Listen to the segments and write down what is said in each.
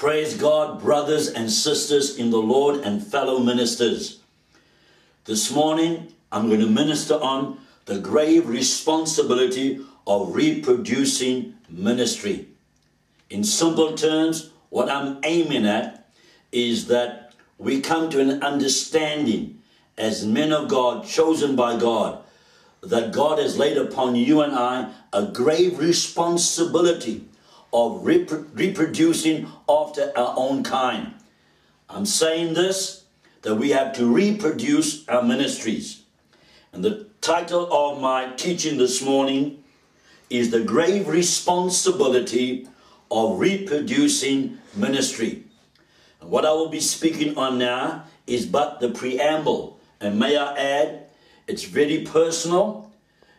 Praise God, brothers and sisters in the Lord and fellow ministers. This morning, I'm going to minister on the grave responsibility of reproducing ministry. In simple terms, what I'm aiming at is that we come to an understanding as men of God, chosen by God, that God has laid upon you and I a grave responsibility of reproducing after our own kind. I'm saying this that we have to reproduce our ministries. And the title of my teaching this morning is The Grave Responsibility of Reproducing Ministry. And what I will be speaking on now is but the preamble. And may I add, it's very personal.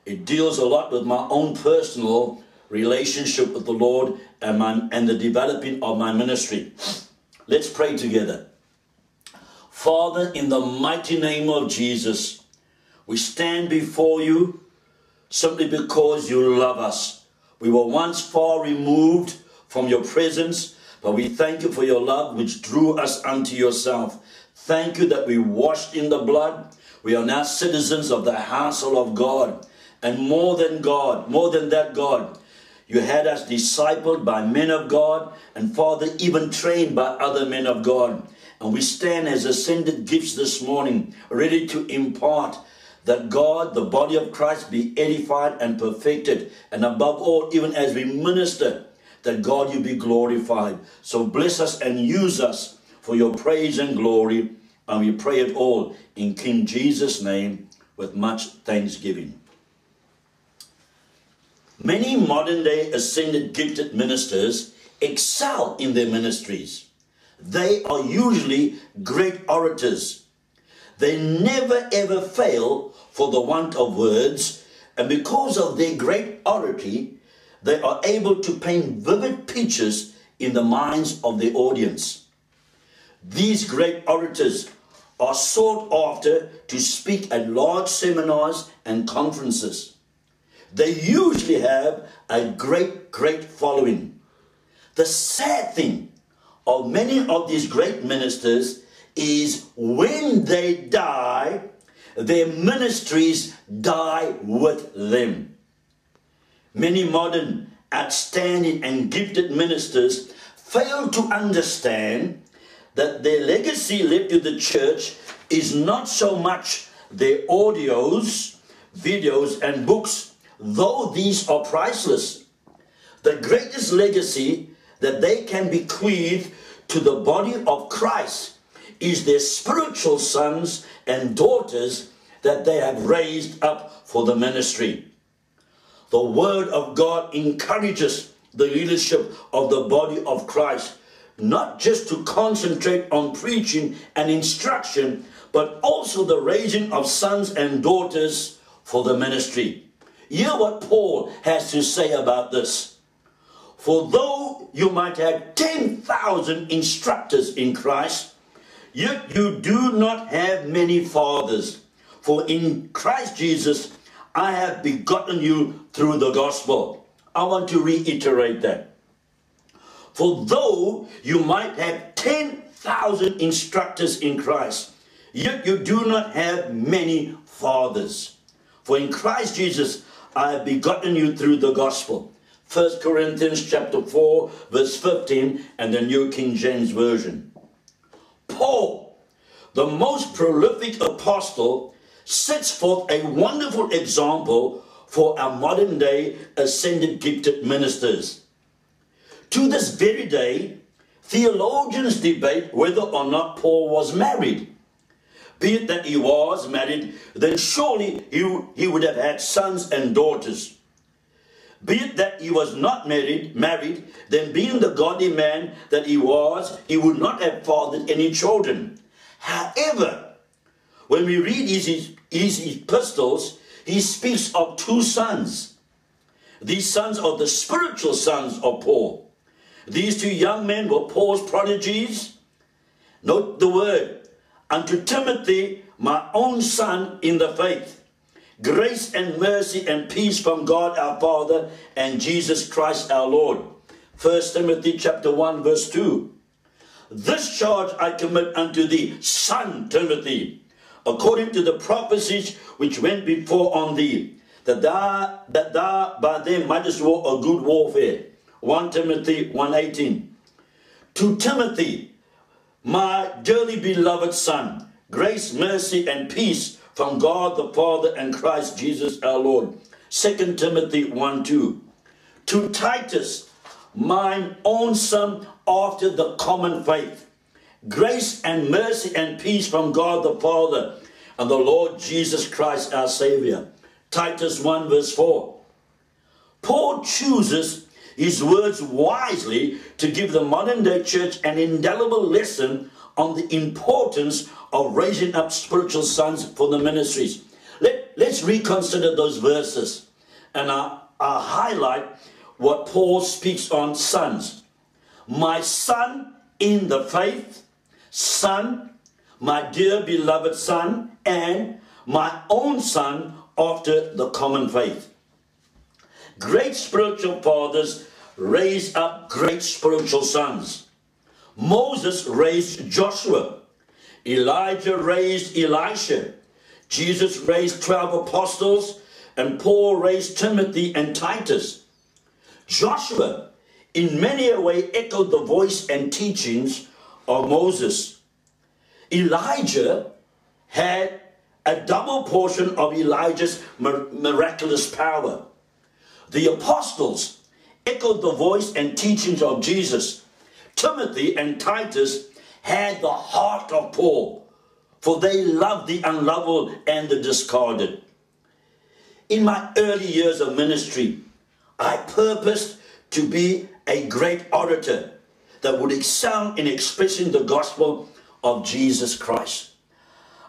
It deals a lot with my own personal relationship with the Lord and, my, and the developing of my ministry. Let's pray together. Father, in the mighty name of Jesus, we stand before you simply because you love us. We were once far removed from your presence, but we thank you for your love which drew us unto yourself. Thank you that we washed in the blood. We are now citizens of the household of God. And more than God, more than that, God, you had us discipled by men of God, and Father, even trained by other men of God. And we stand as ascended gifts this morning, ready to impart that God, the body of Christ, be edified and perfected. And above all, even as we minister, that God, you be glorified. So bless us and use us for your praise and glory. And we pray it all in King Jesus' name with much thanksgiving. Many modern day ascended gifted ministers excel in their ministries. They are usually great orators. They never ever fail for the want of words, and because of their great oratory, they are able to paint vivid pictures in the minds of the audience. These great orators are sought after to speak at large seminars and conferences they usually have a great, great following. The sad thing of many of these great ministers is when they die, their ministries die with them. Many modern, outstanding, and gifted ministers fail to understand that their legacy left to the church is not so much their audios, videos, and books though these are priceless, the greatest legacy that they can bequeath to the body of Christ is their spiritual sons and daughters that they have raised up for the ministry. The Word of God encourages the leadership of the body of Christ not just to concentrate on preaching and instruction, but also the raising of sons and daughters for the ministry. Hear what Paul has to say about this. For though you might have 10,000 instructors in Christ, yet you do not have many fathers. For in Christ Jesus, I have begotten you through the gospel. I want to reiterate that. For though you might have 10,000 instructors in Christ, yet you do not have many fathers. For in Christ Jesus, I have begotten you through the gospel. 1 Corinthians chapter 4, verse 15, and the New King James Version. Paul, the most prolific apostle, sets forth a wonderful example for our modern day ascended gifted ministers. To this very day, theologians debate whether or not Paul was married be it that he was married, then surely he, he would have had sons and daughters. Be it that he was not married, married, then being the godly man that he was, he would not have fathered any children. However, when we read his, his epistles, he speaks of two sons. These sons are the spiritual sons of Paul. These two young men were Paul's prodigies. Note the word unto Timothy, my own son in the faith. Grace and mercy and peace from God our Father and Jesus Christ our Lord. 1 Timothy chapter 1 verse 2. This charge I commit unto thee, son Timothy, according to the prophecies which went before on thee, that thou, that thou by them mightest war a good warfare. 1 Timothy 1.18 To Timothy, my dearly beloved son, grace, mercy, and peace from God the Father and Christ Jesus our Lord. 2 Timothy 1 2. To Titus, mine own son after the common faith. Grace and mercy and peace from God the Father and the Lord Jesus Christ our Savior. Titus 1 verse 4. Paul chooses his words wisely to give the modern day church an indelible lesson on the importance of raising up spiritual sons for the ministries. Let, let's reconsider those verses and I, I highlight what Paul speaks on sons. My son in the faith, son, my dear beloved son, and my own son after the common faith. Great spiritual fathers raise up great spiritual sons. Moses raised Joshua. Elijah raised Elisha. Jesus raised 12 apostles and Paul raised Timothy and Titus. Joshua, in many a way, echoed the voice and teachings of Moses. Elijah had a double portion of Elijah's miraculous power. The apostles echoed the voice and teachings of Jesus. Timothy and Titus had the heart of Paul, for they loved the unlovable and the discarded. In my early years of ministry, I purposed to be a great orator that would excel in expressing the gospel of Jesus Christ.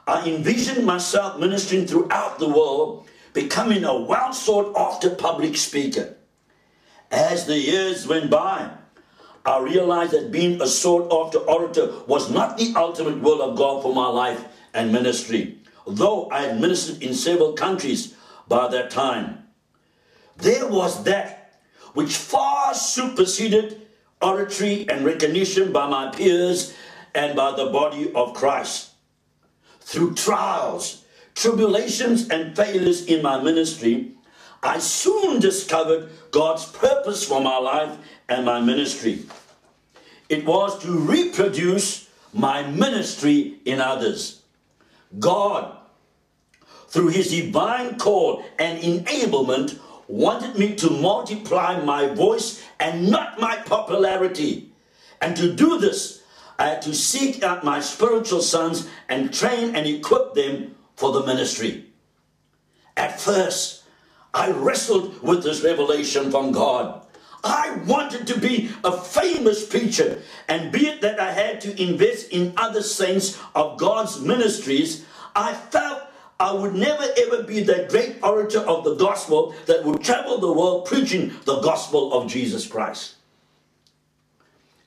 I envisioned myself ministering throughout the world, becoming a well sought after public speaker. As the years went by, I realized that being a sought after orator was not the ultimate will of God for my life and ministry. Though I had ministered in several countries by that time, there was that which far superseded oratory and recognition by my peers and by the body of Christ. Through trials, tribulations, and failures in my ministry, I soon discovered God's purpose for my life and my ministry. It was to reproduce my ministry in others. God, through his divine call and enablement, wanted me to multiply my voice and not my popularity. And to do this, I had to seek out my spiritual sons and train and equip them for the ministry. At first, I wrestled with this revelation from God. I wanted to be a famous preacher, and be it that I had to invest in other saints of God's ministries, I felt I would never ever be that great orator of the gospel that would travel the world preaching the gospel of Jesus Christ.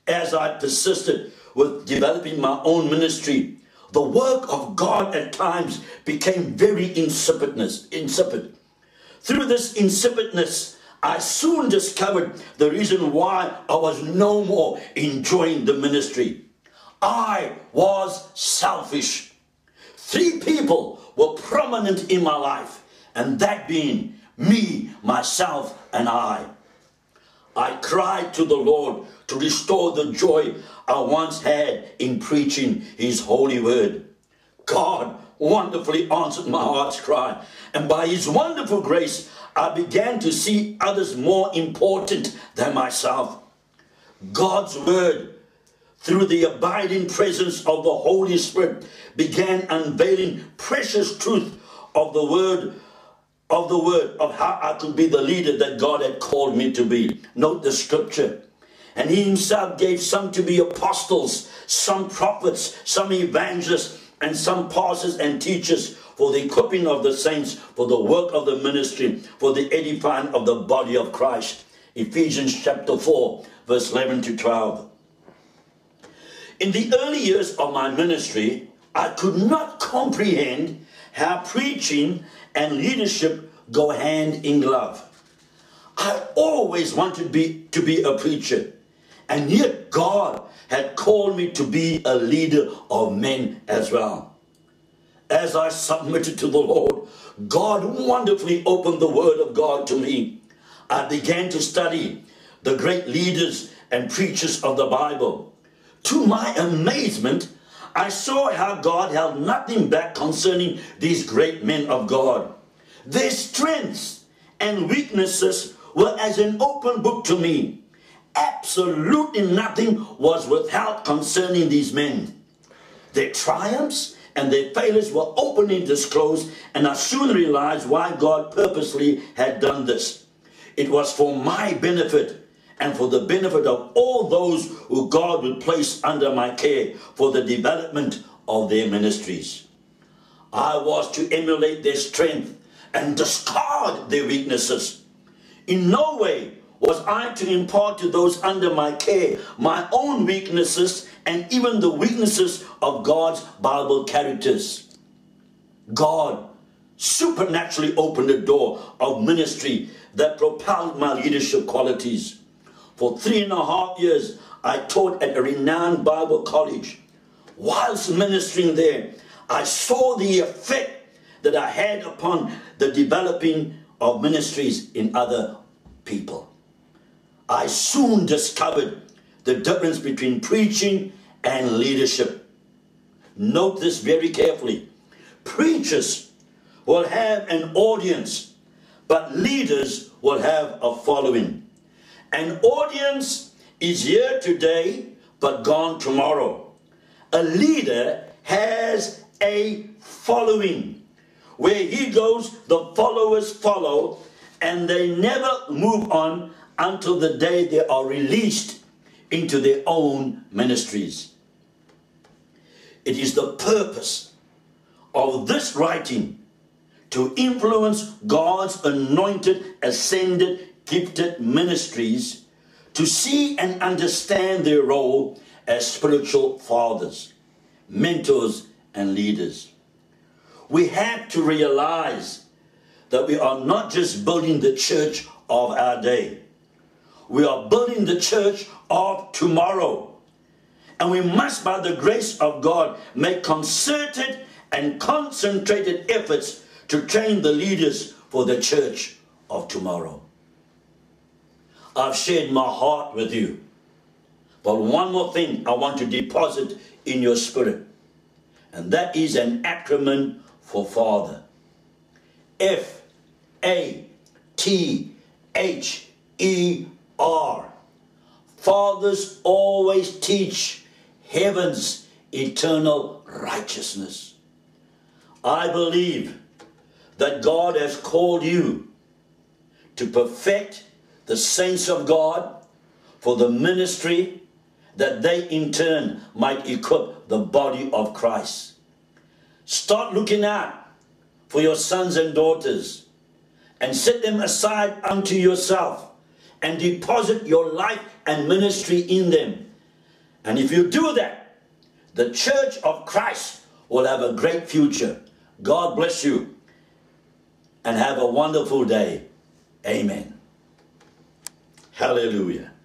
As I persisted with developing my own ministry, the work of God at times became very insipidness, insipid. Through this insipidness, I soon discovered the reason why I was no more enjoying the ministry. I was selfish. Three people were prominent in my life, and that being me, myself, and I. I cried to the Lord to restore the joy I once had in preaching His holy word. God wonderfully answered my heart's cry, and by His wonderful grace, I began to see others more important than myself. God's word, through the abiding presence of the Holy Spirit, began unveiling precious truth of the word of the word of how I could be the leader that God had called me to be. Note the scripture. And he himself gave some to be apostles, some prophets, some evangelists, and some pastors and teachers for the equipping of the saints, for the work of the ministry, for the edifying of the body of Christ. Ephesians chapter 4, verse 11 to 12. In the early years of my ministry, I could not comprehend how preaching and leadership go hand in glove. I always wanted to be, to be a preacher, And yet God had called me to be a leader of men as well. As I submitted to the Lord, God wonderfully opened the Word of God to me. I began to study the great leaders and preachers of the Bible. To my amazement, I saw how God held nothing back concerning these great men of God. Their strengths and weaknesses were as an open book to me. Absolutely nothing was withheld concerning these men. Their triumphs and their failures were openly disclosed, and I soon realized why God purposely had done this. It was for my benefit and for the benefit of all those who God would place under my care for the development of their ministries. I was to emulate their strength and discard their weaknesses. In no way was I to impart to those under my care my own weaknesses and even the weaknesses of God's Bible characters. God supernaturally opened the door of ministry that propelled my leadership qualities. For three and a half years, I taught at a renowned Bible college. Whilst ministering there, I saw the effect that I had upon the developing of ministries in other people. I soon discovered the difference between preaching and leadership. Note this very carefully. Preachers will have an audience, but leaders will have a following. An audience is here today, but gone tomorrow. A leader has a following. Where he goes, the followers follow, and they never move on until the day they are released into their own ministries. It is the purpose of this writing to influence God's anointed, ascended, gifted ministries to see and understand their role as spiritual fathers, mentors, and leaders. We have to realize that we are not just building the church of our day we are building the church of tomorrow. And we must, by the grace of God, make concerted and concentrated efforts to train the leaders for the church of tomorrow. I've shared my heart with you. But one more thing I want to deposit in your spirit, and that is an acronym for Father F A T H E R. Fathers always teach heaven's eternal righteousness. I believe that God has called you to perfect the saints of God for the ministry that they in turn might equip the body of Christ. Start looking out for your sons and daughters and set them aside unto yourself and deposit your life and ministry in them. And if you do that, the church of Christ will have a great future. God bless you and have a wonderful day. Amen. Hallelujah.